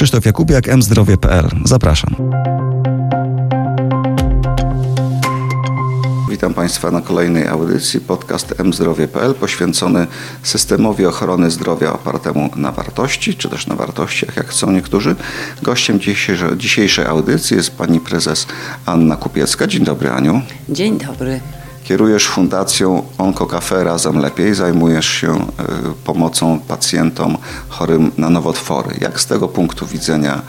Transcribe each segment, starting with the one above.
Krzysztof Jakubiak, mzdrowie.pl. Zapraszam. Witam Państwa na kolejnej audycji podcast mzdrowie.pl poświęcony systemowi ochrony zdrowia opartemu na wartości, czy też na wartościach, jak chcą niektórzy. Gościem dzisiejszej, dzisiejszej audycji jest pani prezes Anna Kupiecka. Dzień dobry Aniu. Dzień dobry. Kierujesz Fundacją Onkokafe Razem Lepiej, zajmujesz się y, pomocą pacjentom chorym na nowotwory. Jak z tego punktu widzenia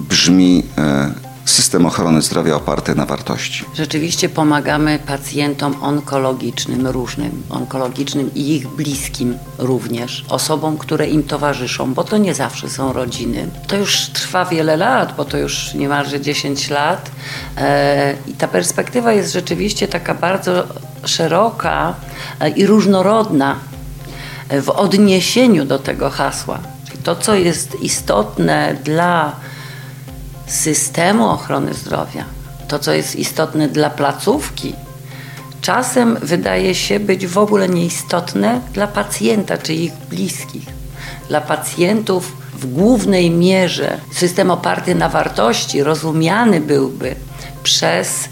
brzmi y, system ochrony zdrowia oparty na wartości. Rzeczywiście pomagamy pacjentom onkologicznym różnym, onkologicznym i ich bliskim również, osobom, które im towarzyszą, bo to nie zawsze są rodziny. To już trwa wiele lat, bo to już niemalże 10 lat e, i ta perspektywa jest rzeczywiście taka bardzo szeroka e, i różnorodna w odniesieniu do tego hasła. Czyli to, co jest istotne dla systemu ochrony zdrowia, to co jest istotne dla placówki, czasem wydaje się być w ogóle nieistotne dla pacjenta czy ich bliskich. Dla pacjentów w głównej mierze system oparty na wartości rozumiany byłby przez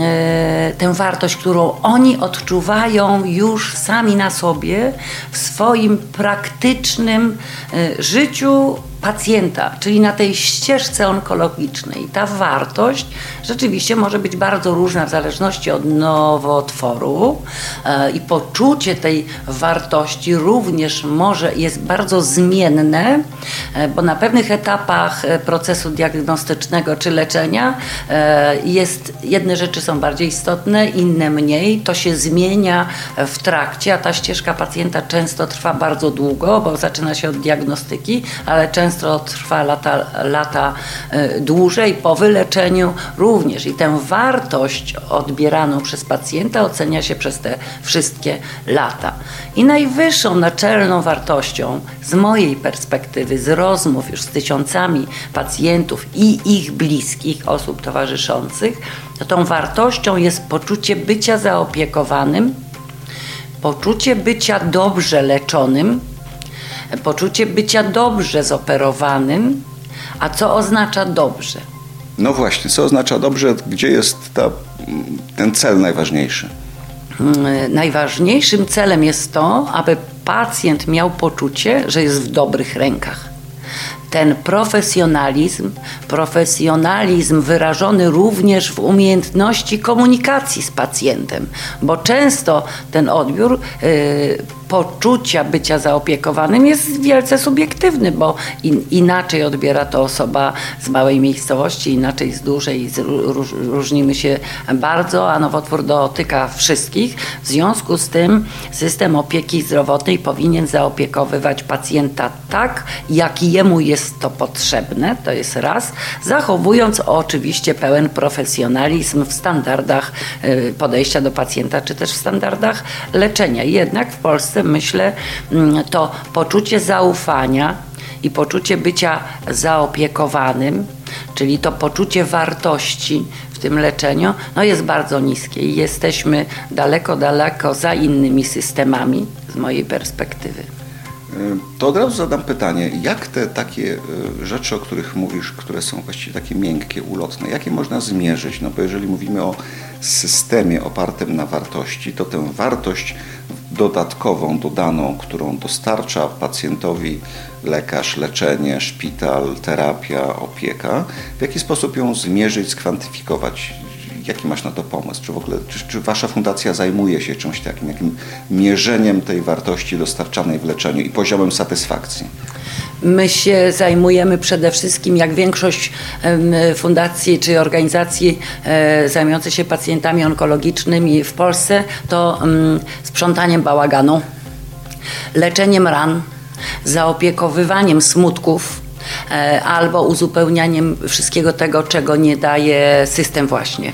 e, tę wartość, którą oni odczuwają już sami na sobie w swoim praktycznym e, życiu pacjenta, czyli na tej ścieżce onkologicznej. Ta wartość rzeczywiście może być bardzo różna w zależności od nowotworu e, i poczucie tej wartości również może jest bardzo zmienne, e, bo na pewnych etapach e, procesu diagnostycznego czy leczenia jest jedne rzeczy są bardziej istotne, inne mniej. To się zmienia w trakcie, a ta ścieżka pacjenta często trwa bardzo długo, bo zaczyna się od diagnostyki, ale często często trwa lata, lata e, dłużej, po wyleczeniu również. I tę wartość odbieraną przez pacjenta ocenia się przez te wszystkie lata. I najwyższą, naczelną wartością z mojej perspektywy, z rozmów już z tysiącami pacjentów i ich bliskich, osób towarzyszących, to tą wartością jest poczucie bycia zaopiekowanym, poczucie bycia dobrze leczonym, poczucie bycia dobrze zoperowanym. A co oznacza dobrze? No właśnie, co oznacza dobrze? Gdzie jest ta, ten cel najważniejszy? Hmm, najważniejszym celem jest to, aby pacjent miał poczucie, że jest w dobrych rękach ten profesjonalizm, profesjonalizm wyrażony również w umiejętności komunikacji z pacjentem, bo często ten odbiór y, poczucia bycia zaopiekowanym jest wielce subiektywny, bo in, inaczej odbiera to osoba z małej miejscowości, inaczej z dużej, z, róż, różnimy się bardzo, a nowotwór dotyka wszystkich. W związku z tym system opieki zdrowotnej powinien zaopiekowywać pacjenta tak, jak jemu jest to potrzebne, to jest raz, zachowując oczywiście pełen profesjonalizm w standardach y, podejścia do pacjenta, czy też w standardach leczenia. Jednak w Polsce myślę, mm, to poczucie zaufania i poczucie bycia zaopiekowanym, czyli to poczucie wartości w tym leczeniu, no jest bardzo niskie i jesteśmy daleko, daleko za innymi systemami z mojej perspektywy. To od razu zadam pytanie, jak te takie e, rzeczy, o których mówisz, które są właściwie takie miękkie, ulotne, jakie można zmierzyć? No bo jeżeli mówimy o systemie opartym na wartości, to tę wartość dodatkową, dodaną, którą dostarcza pacjentowi lekarz, leczenie, szpital, terapia, opieka, w jaki sposób ją zmierzyć, skwantyfikować? Jaki masz na to pomysł? Czy w ogóle, czy, czy wasza fundacja zajmuje się czymś takim, jakim mierzeniem tej wartości dostarczanej w leczeniu i poziomem satysfakcji? My się zajmujemy przede wszystkim, jak większość fundacji czy organizacji e, zajmujących się pacjentami onkologicznymi w Polsce, to sprzątaniem bałaganu, leczeniem ran, zaopiekowywaniem smutków, e, albo uzupełnianiem wszystkiego tego, czego nie daje system właśnie.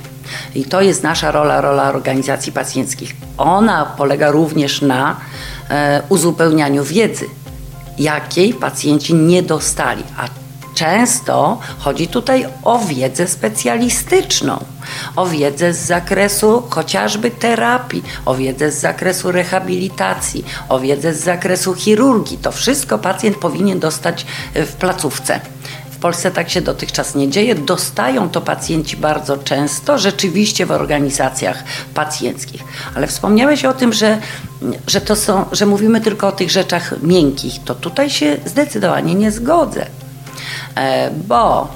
I to jest nasza rola, rola organizacji pacjenckich. Ona polega również na e, uzupełnianiu wiedzy jakiej pacjenci nie dostali. A często chodzi tutaj o wiedzę specjalistyczną, o wiedzę z zakresu chociażby terapii, o wiedzę z zakresu rehabilitacji, o wiedzę z zakresu chirurgii. To wszystko pacjent powinien dostać w placówce Polsce tak się dotychczas nie dzieje. Dostają to pacjenci bardzo często, rzeczywiście w organizacjach pacjenckich. Ale wspomniałeś o tym, że, że, to są, że mówimy tylko o tych rzeczach miękkich. To tutaj się zdecydowanie nie zgodzę. E, bo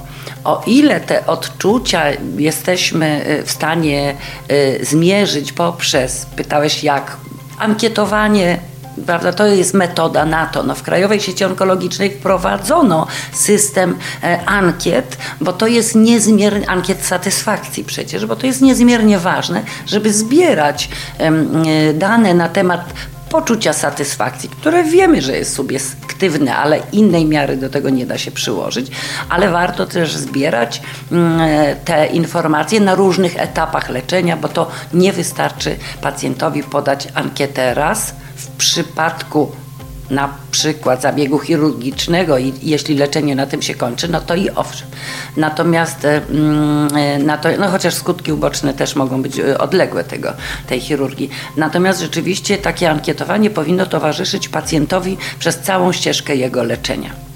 o ile te odczucia jesteśmy e, w stanie e, zmierzyć poprzez, pytałeś jak, ankietowanie Prawda, to jest metoda na to. No, w Krajowej Sieci Onkologicznej wprowadzono system e, ankiet, bo to jest niezmiernie, ankiet satysfakcji przecież, bo to jest niezmiernie ważne, żeby zbierać e, dane na temat poczucia satysfakcji, które wiemy, że jest subiektywne, ale innej miary do tego nie da się przyłożyć, ale warto też zbierać mm, te informacje na różnych etapach leczenia, bo to nie wystarczy pacjentowi podać ankietę raz. W przypadku na przykład zabiegu chirurgicznego i jeśli leczenie na tym się kończy, no to i owszem. Natomiast mm, na to, no chociaż skutki uboczne też mogą być e, odległe tego, tej chirurgii. Natomiast rzeczywiście takie ankietowanie powinno towarzyszyć pacjentowi przez całą ścieżkę jego leczenia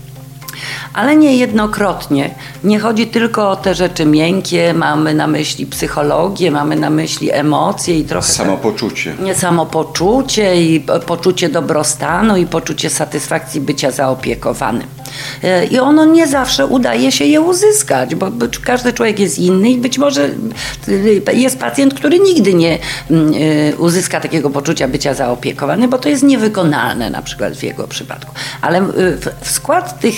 ale niejednokrotnie. Nie chodzi tylko o te rzeczy miękkie, mamy na myśli psychologię, mamy na myśli emocje i trochę. Samopoczucie. Nie samopoczucie i poczucie dobrostanu i poczucie satysfakcji bycia zaopiekowanym. E, I ono nie zawsze udaje się je uzyskać, bo każdy człowiek jest inny i być może e, jest pacjent, który nigdy nie e, uzyska takiego poczucia bycia zaopiekowany, bo to jest niewykonalne na przykład w jego przypadku. Ale w skład tych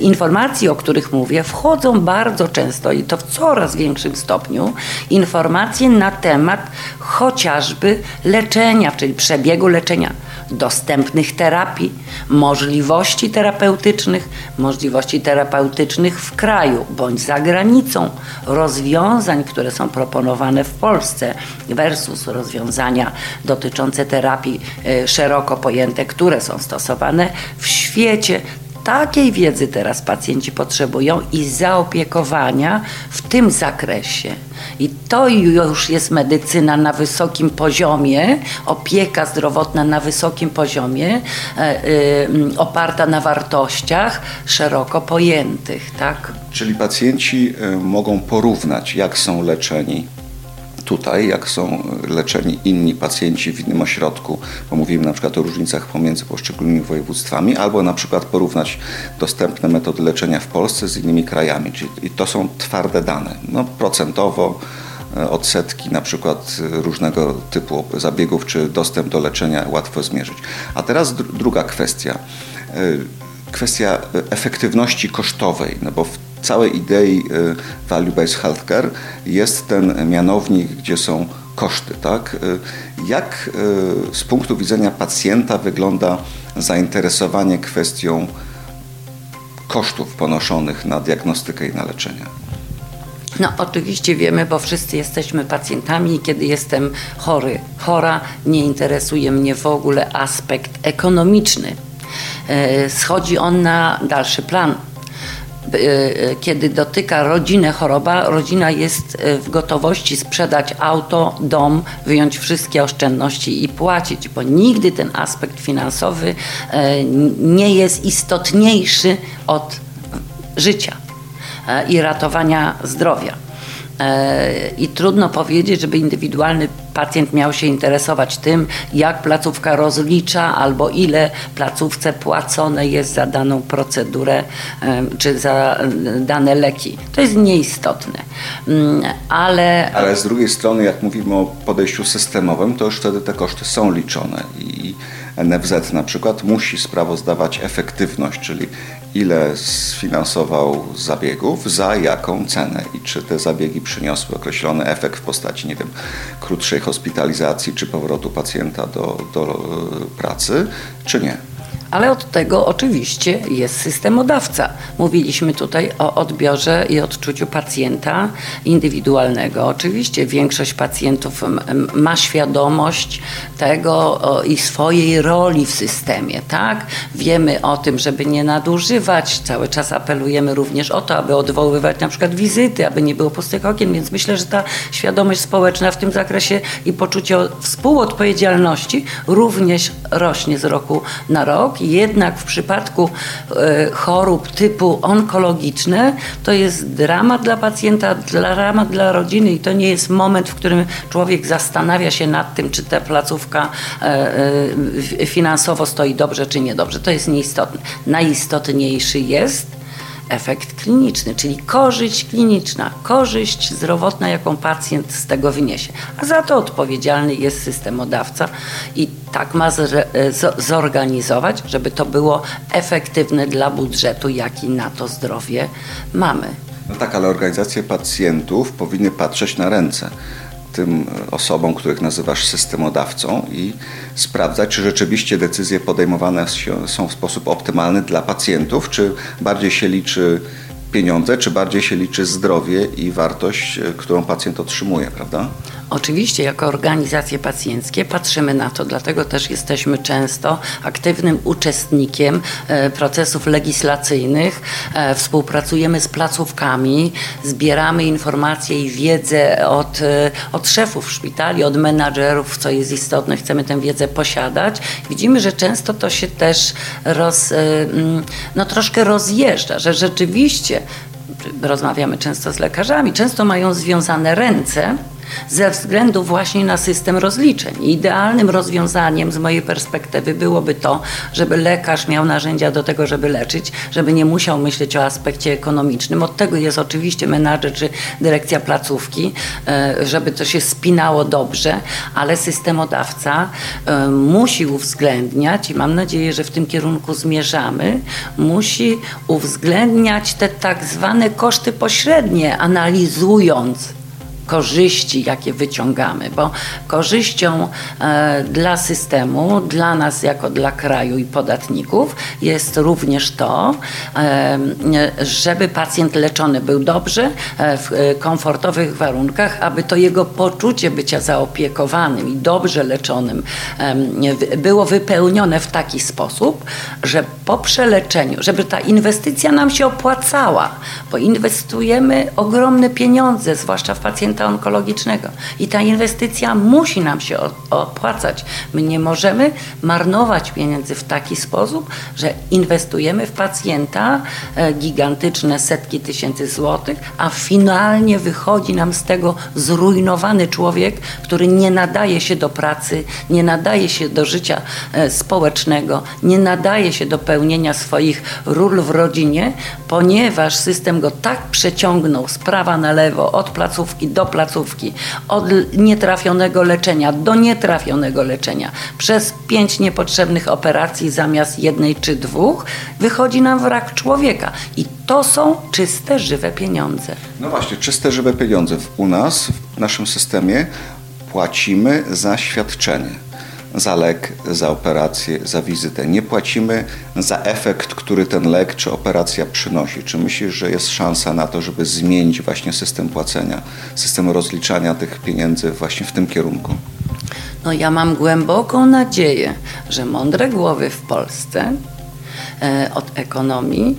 informacji, o których mówię, wchodzą bardzo często i to w coraz większym stopniu informacje na temat chociażby leczenia, czyli przebiegu leczenia dostępnych terapii, możliwości terapeutycznych, możliwości terapeutycznych w kraju bądź za granicą, rozwiązań, które są proponowane w Polsce versus rozwiązania dotyczące terapii e, szeroko pojęte, które są stosowane w świecie. Takiej wiedzy teraz pacjenci potrzebują i zaopiekowania w tym zakresie. I to już jest medycyna na wysokim poziomie, opieka zdrowotna na wysokim poziomie, e, e, oparta na wartościach szeroko pojętych. Tak? Czyli pacjenci e, mogą porównać, jak są leczeni tutaj, jak są leczeni inni pacjenci w innym ośrodku, bo mówimy na przykład o różnicach pomiędzy poszczególnymi województwami, albo na przykład porównać dostępne metody leczenia w Polsce z innymi krajami. Czyli to są twarde dane, no, procentowo e, odsetki na przykład różnego typu zabiegów, czy dostęp do leczenia łatwo zmierzyć. A teraz druga kwestia. E, kwestia efektywności kosztowej, no bo w całej idei y, value-based healthcare jest ten mianownik, gdzie są koszty. Tak? Y, jak y, z punktu widzenia pacjenta wygląda zainteresowanie kwestią kosztów ponoszonych na diagnostykę i na leczenie? No oczywiście wiemy, bo wszyscy jesteśmy pacjentami kiedy jestem chory, chora, nie interesuje mnie w ogóle aspekt ekonomiczny. Schodzi on na dalszy plan E, e, kiedy dotyka rodzinę choroba, rodzina jest e, w gotowości sprzedać auto, dom, wyjąć wszystkie oszczędności i płacić, bo nigdy ten aspekt finansowy nie jest istotniejszy od życia i ratowania zdrowia. I trudno powiedzieć, żeby indywidualny pacjent miał się interesować tym, jak placówka rozlicza albo ile placówce płacone jest za daną procedurę czy za dane leki. To jest nieistotne. Mm, ale... Ale z drugiej strony, jak mówimy o podejściu systemowym, to już wtedy te koszty są liczone i NFZ na przykład musi sprawozdawać efektywność, czyli ile sfinansował zabiegów, za jaką cenę i czy te zabiegi przyniosły określony efekt w postaci, nie wiem, krótszej hospitalizacji czy powrotu pacjenta do, do e, pracy, czy nie. Ale od tego oczywiście jest systemodawca. Mówiliśmy tutaj o odbiorze i odczuciu pacjenta indywidualnego. Oczywiście większość pacjentów ma świadomość tego i swojej roli w systemie, tak? Wiemy o tym, żeby nie nadużywać. Cały czas apelujemy również o to, aby odwoływać na przykład wizyty, aby nie było pustych okien, więc myślę, że ta świadomość społeczna w tym zakresie i poczucie współodpowiedzialności również rośnie z roku na rok Jednak w przypadku e, chorób typu onkologiczne to jest dramat dla pacjenta, dramat dla rodziny i to nie jest moment, w którym człowiek zastanawia się nad tym, czy ta placówka e, e, finansowo stoi dobrze, czy niedobrze. To jest nieistotne. Najistotniejszy jest efekt kliniczny, czyli korzyść kliniczna, korzyść zdrowotna, jaką pacjent z tego wyniesie. A za to odpowiedzialny jest systemodawca i tak ma zorganizować, żeby to było efektywne dla budżetu, jaki na to zdrowie mamy. No tak, ale organizacje pacjentów powinny patrzeć na ręce tym osobom, których nazywasz systemodawcą i sprawdzać, czy rzeczywiście decyzje podejmowane są w sposób optymalny dla pacjentów, czy bardziej się liczy pieniądze, czy bardziej się liczy zdrowie i wartość, e, którą pacjent otrzymuje, prawda? Oczywiście, jako organizacje pacjenckie patrzymy na to, dlatego też jesteśmy często aktywnym uczestnikiem e, procesów legislacyjnych, e, współpracujemy z placówkami, zbieramy informacje i wiedzę od, od szefów szpitali, od menadżerów, co jest istotne, chcemy tę wiedzę posiadać. Widzimy, że często to się też roz, mm, no, troszkę rozjeżdża, że rzeczywiście rozmawiamy często z lekarzami, często mają związane ręce ze względu właśnie na system rozliczeń. Idealnym rozwiązaniem z mojej perspektywy byłoby to, żeby lekarz miał narzędzia do tego, żeby leczyć, żeby nie musiał myśleć o aspekcie ekonomicznym. Od tego jest oczywiście menadżer czy dyrekcja placówki, e, żeby to się spinało dobrze, ale systemodawca e, musi uwzględniać i mam nadzieję, że w tym kierunku zmierzamy, musi uwzględniać te tak zwane koszty pośrednie, analizując korzyści, jakie wyciągamy, bo korzyścią e, dla systemu, dla nas jako dla kraju i podatników jest również to, e, żeby pacjent leczony był dobrze, e, w komfortowych warunkach, aby to jego poczucie bycia zaopiekowanym i dobrze leczonym było wypełnione w taki sposób, że po przeleczeniu, żeby ta inwestycja nam się opłacała, bo inwestujemy ogromne pieniądze, zwłaszcza w pacjenta pacjenta onkologicznego. I ta inwestycja musi nam się opłacać. My nie możemy marnować pieniędzy w taki sposób, że inwestujemy w pacjenta e, gigantyczne setki tysięcy złotych, a finalnie wychodzi nam z tego zrujnowany człowiek, który nie nadaje się do pracy, nie nadaje się do życia e, społecznego, nie nadaje się do pełnienia swoich ról w rodzinie, ponieważ system go tak przeciągnął z prawa na lewo, od placówki do placówki, od nietrafionego leczenia do nietrafionego leczenia, przez pięć niepotrzebnych operacji zamiast jednej czy dwóch, wychodzi nam wrak człowieka. I to są czyste, żywe pieniądze. No właśnie, czyste, żywe pieniądze. U nas, w naszym systemie, płacimy za świadczenie za lek, za operację, za wizytę. Nie płacimy za efekt, który ten lek czy operacja przynosi. Czy myślisz, że jest szansa na to, żeby zmienić właśnie system płacenia, system rozliczania tych pieniędzy właśnie w tym kierunku? No ja mam głęboką nadzieję, że mądre głowy w Polsce e, od ekonomii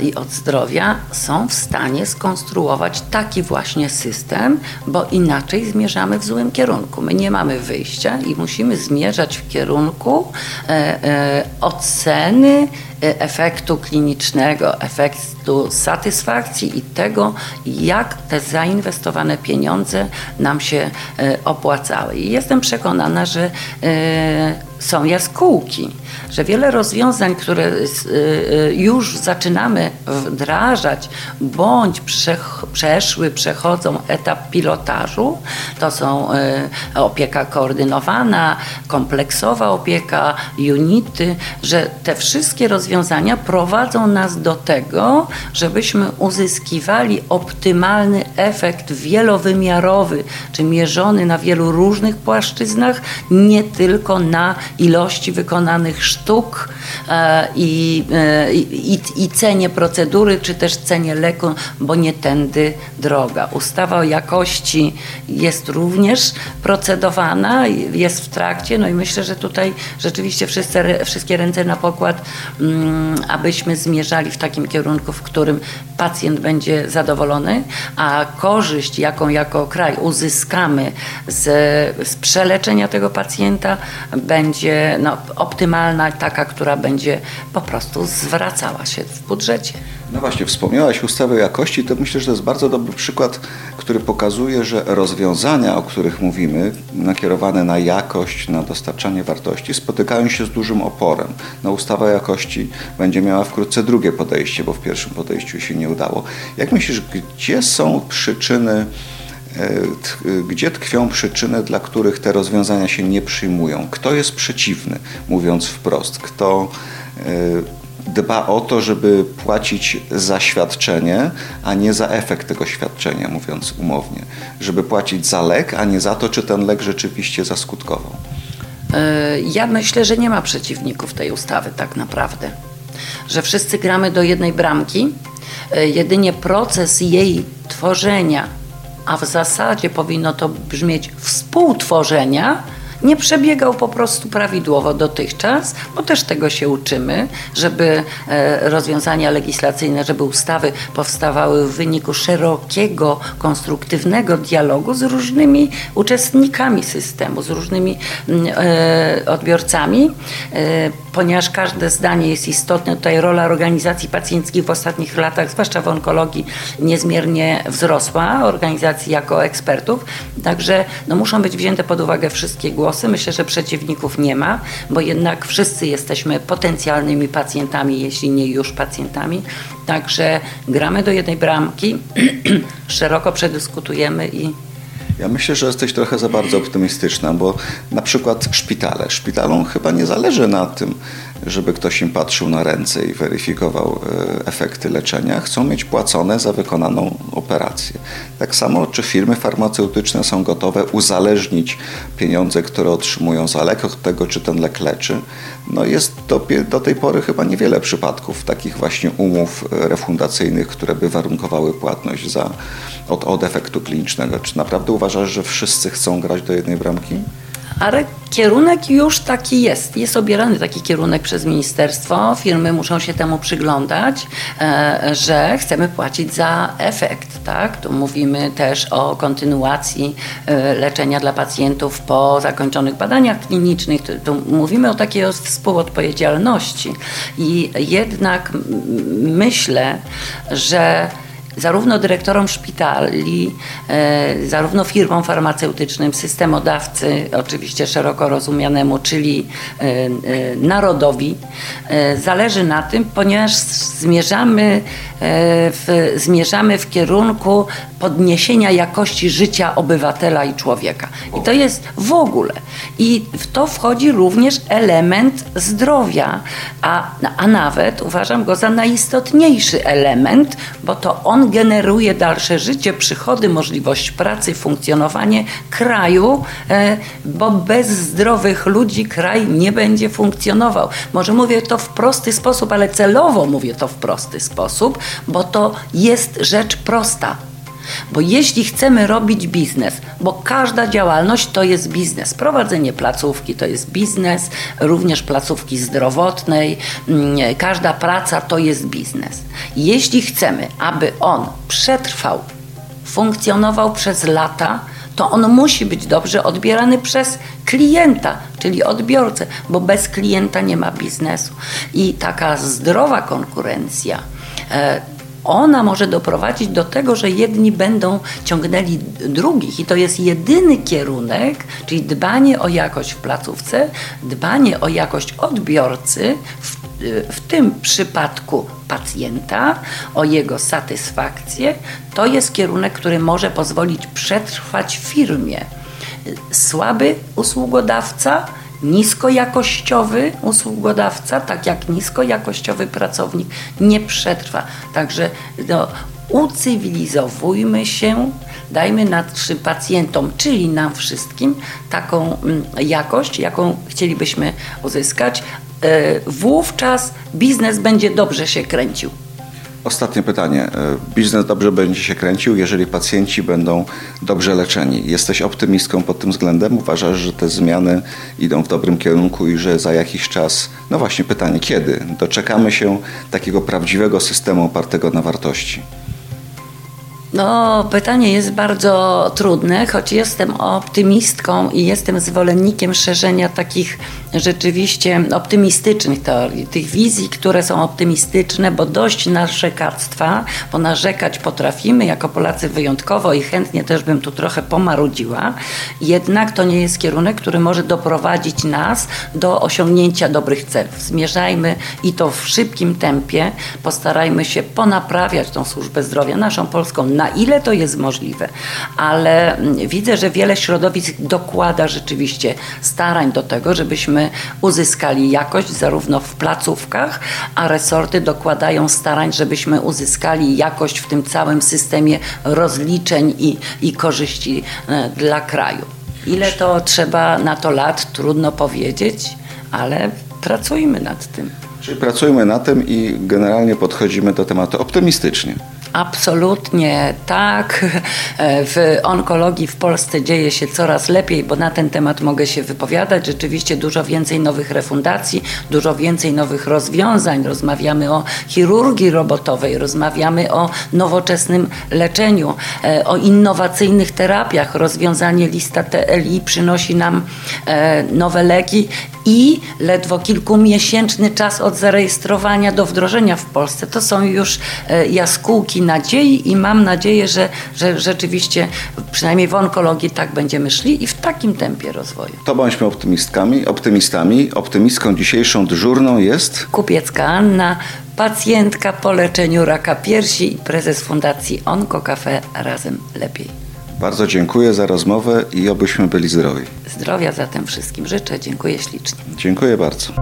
i od zdrowia są w stanie skonstruować taki właśnie system, bo inaczej zmierzamy w złym kierunku. My nie mamy wyjścia i musimy zmierzać w kierunku e, e, oceny efektu klinicznego, efektu satysfakcji i tego, jak te zainwestowane pieniądze nam się opłacały. I jestem przekonana, że są jaskółki, że wiele rozwiązań, które już za zaczynamy wdrażać bądź przeszły, przechodzą etap pilotażu, to są opieka koordynowana, kompleksowa opieka, unity, że te wszystkie rozwiązania prowadzą nas do tego, żebyśmy uzyskiwali optymalny efekt wielowymiarowy, czy mierzony na wielu różnych płaszczyznach, nie tylko na ilości wykonanych sztuk e, i, e, i, i cenie procedury, czy też cenie leku, bo nie tędy droga. Ustawa o jakości jest również procedowana, jest w trakcie, no i myślę, że tutaj rzeczywiście wszyscy, wszystkie ręce na pokład mm, abyśmy zmierzali w takim kierunku, w którym pacjent będzie zadowolony, a korzyść, jaką jako kraj uzyskamy z, z przeleczenia tego pacjenta, będzie no, optymalna, taka, która będzie po prostu zwracała się w budżecie. No właśnie, wspomniałaś ustawę jakości, to myślę, że to jest bardzo dobry przykład, który pokazuje, że rozwiązania, o których mówimy, nakierowane na jakość, na dostarczanie wartości, spotykają się z dużym oporem. No, ustawa jakości będzie miała wkrótce drugie podejście, bo w pierwszym podejściu się nie udało. Jak myślisz, gdzie są przyczyny, e, gdzie tkwią przyczyny, dla których te rozwiązania się nie przyjmują? Kto jest przeciwny, mówiąc wprost? Kto e, dba o to, żeby płacić za świadczenie, a nie za efekt tego świadczenia, mówiąc umownie. Żeby płacić za lek, a nie za to, czy ten lek rzeczywiście zaskutkował. E, ja myślę, że nie ma przeciwników tej ustawy tak naprawdę. Że wszyscy gramy do jednej bramki. E, jedynie proces jej tworzenia, a w zasadzie powinno to brzmieć współtworzenia, nie przebiegał po prostu prawidłowo dotychczas, bo też tego się uczymy, żeby e, rozwiązania legislacyjne, żeby ustawy powstawały w wyniku szerokiego, konstruktywnego dialogu z różnymi uczestnikami systemu, z różnymi mm, e, odbiorcami, e, ponieważ każde zdanie jest istotne. Tutaj rola organizacji pacjenckich w ostatnich latach, zwłaszcza w onkologii, niezmiernie wzrosła, organizacji jako ekspertów, także no, muszą być wzięte pod uwagę wszystkie głosy głosy. Myślę, że przeciwników nie ma, bo jednak wszyscy jesteśmy potencjalnymi pacjentami, jeśli nie już pacjentami. Także gramy do jednej bramki, szeroko przedyskutujemy i ja myślę, że jesteś trochę za bardzo optymistyczna, bo na przykład szpitale. Szpitalom chyba nie zależy na tym, żeby ktoś im patrzył na ręce i weryfikował e, efekty leczenia. Chcą mieć płacone za wykonaną operację. Tak samo, czy firmy farmaceutyczne są gotowe uzależnić pieniądze, które otrzymują za lek od tego, czy ten lek leczy. No jest do, do tej pory chyba niewiele przypadków takich właśnie umów e, refundacyjnych, które by warunkowały płatność za, od, od efektu klinicznego. Czy naprawdę uważasz, że wszyscy chcą grać do jednej bramki? Ale kierunek już taki jest. Jest obierany taki kierunek przez ministerstwo. Firmy muszą się temu przyglądać, e, że chcemy płacić za efekt. Tak? Tu mówimy też o kontynuacji e, leczenia dla pacjentów po zakończonych badaniach klinicznych. Tu mówimy o takiej współodpowiedzialności. I jednak myślę, że zarówno dyrektorom szpitali, e, zarówno firmom farmaceutycznym, systemodawcy, oczywiście szeroko rozumianemu, czyli e, e, narodowi, zależy na tym, ponieważ zmierzamy w, zmierzamy w kierunku podniesienia jakości życia obywatela i człowieka. I to jest w ogóle. I w to wchodzi również element zdrowia, a, a nawet uważam go za najistotniejszy element, bo to on generuje dalsze życie, przychody, możliwość pracy, funkcjonowanie kraju, e, bo bez zdrowych ludzi kraj nie będzie funkcjonował. Może mówię to w prosty sposób, ale celowo mówię to w prosty sposób, bo to jest rzecz prosta. Bo jeśli chcemy robić biznes, bo każda działalność to jest biznes, prowadzenie placówki to jest biznes, również placówki zdrowotnej, mm, każda praca to jest biznes. Jeśli chcemy, aby on przetrwał, funkcjonował przez lata, to on musi być dobrze odbierany przez klienta, czyli odbiorcę, bo bez klienta nie ma biznesu. I taka zdrowa konkurencja e, ona może doprowadzić do tego, że jedni będą ciągnęli drugich i to jest jedyny kierunek, czyli dbanie o jakość w placówce, dbanie o jakość odbiorcy, w, w tym przypadku pacjenta, o jego satysfakcję, to jest kierunek, który może pozwolić przetrwać firmie. Słaby usługodawca niskojakościowy usługodawca, tak jak niskojakościowy pracownik nie przetrwa. Także no, ucywilizowujmy się, dajmy naszym pacjentom, czyli nam wszystkim, taką mm, jakość, jaką chcielibyśmy uzyskać. E, wówczas biznes będzie dobrze się kręcił. Ostatnie pytanie. E, Biznes dobrze będzie się kręcił, jeżeli pacjenci będą dobrze leczeni. Jesteś optymistką pod tym względem? Uważasz, że te zmiany idą w dobrym kierunku i że za jakiś czas, no właśnie pytanie, kiedy doczekamy się takiego prawdziwego systemu opartego na wartości? No, pytanie jest bardzo trudne, choć jestem optymistką i jestem zwolennikiem szerzenia takich rzeczywiście optymistycznych teorii, tych wizji, które są optymistyczne, bo dość narzekactwa, bo narzekać potrafimy jako Polacy wyjątkowo i chętnie też bym tu trochę pomarudziła, jednak to nie jest kierunek, który może doprowadzić nas do osiągnięcia dobrych celów. Zmierzajmy i to w szybkim tempie, postarajmy się ponaprawiać tą służbę zdrowia, naszą polską, na ile to jest możliwe, ale mm, widzę, że wiele środowisk dokłada rzeczywiście starań do tego, żebyśmy uzyskali jakość zarówno w placówkach, a resorty dokładają starań, żebyśmy uzyskali jakość w tym całym systemie rozliczeń i, i korzyści e, dla kraju. Ile to trzeba na to lat, trudno powiedzieć, ale pracujmy nad tym. Czyli pracujmy na tym i generalnie podchodzimy do tematu optymistycznie. Absolutnie tak. E, W onkologii w Polsce dzieje się coraz lepiej, bo na ten temat mogę się wypowiadać. Rzeczywiście dużo więcej nowych refundacji, dużo więcej nowych rozwiązań. Rozmawiamy o chirurgii robotowej, rozmawiamy o nowoczesnym leczeniu, e, o innowacyjnych terapiach. Rozwiązanie lista TLI przynosi nam e, nowe leki i ledwo kilkumiesięczny czas od zarejestrowania do wdrożenia w Polsce. To są już e, jaskółki nadziei i mam nadzieję, że, że rzeczywiście przynajmniej w onkologii tak będziemy szli i w takim tempie rozwoju. To bądźmy optymistkami, optymistami. Optymistką dzisiejszą dyżurną jest Kupiecka Anna, pacjentka po leczeniu raka piersi i prezes Fundacji Onko Cafe Razem Lepiej. Bardzo dziękuję za rozmowę i obyśmy byli zdrowi. Zdrowia zatem wszystkim życzę. Dziękuję ślicznie. Dziękuję bardzo.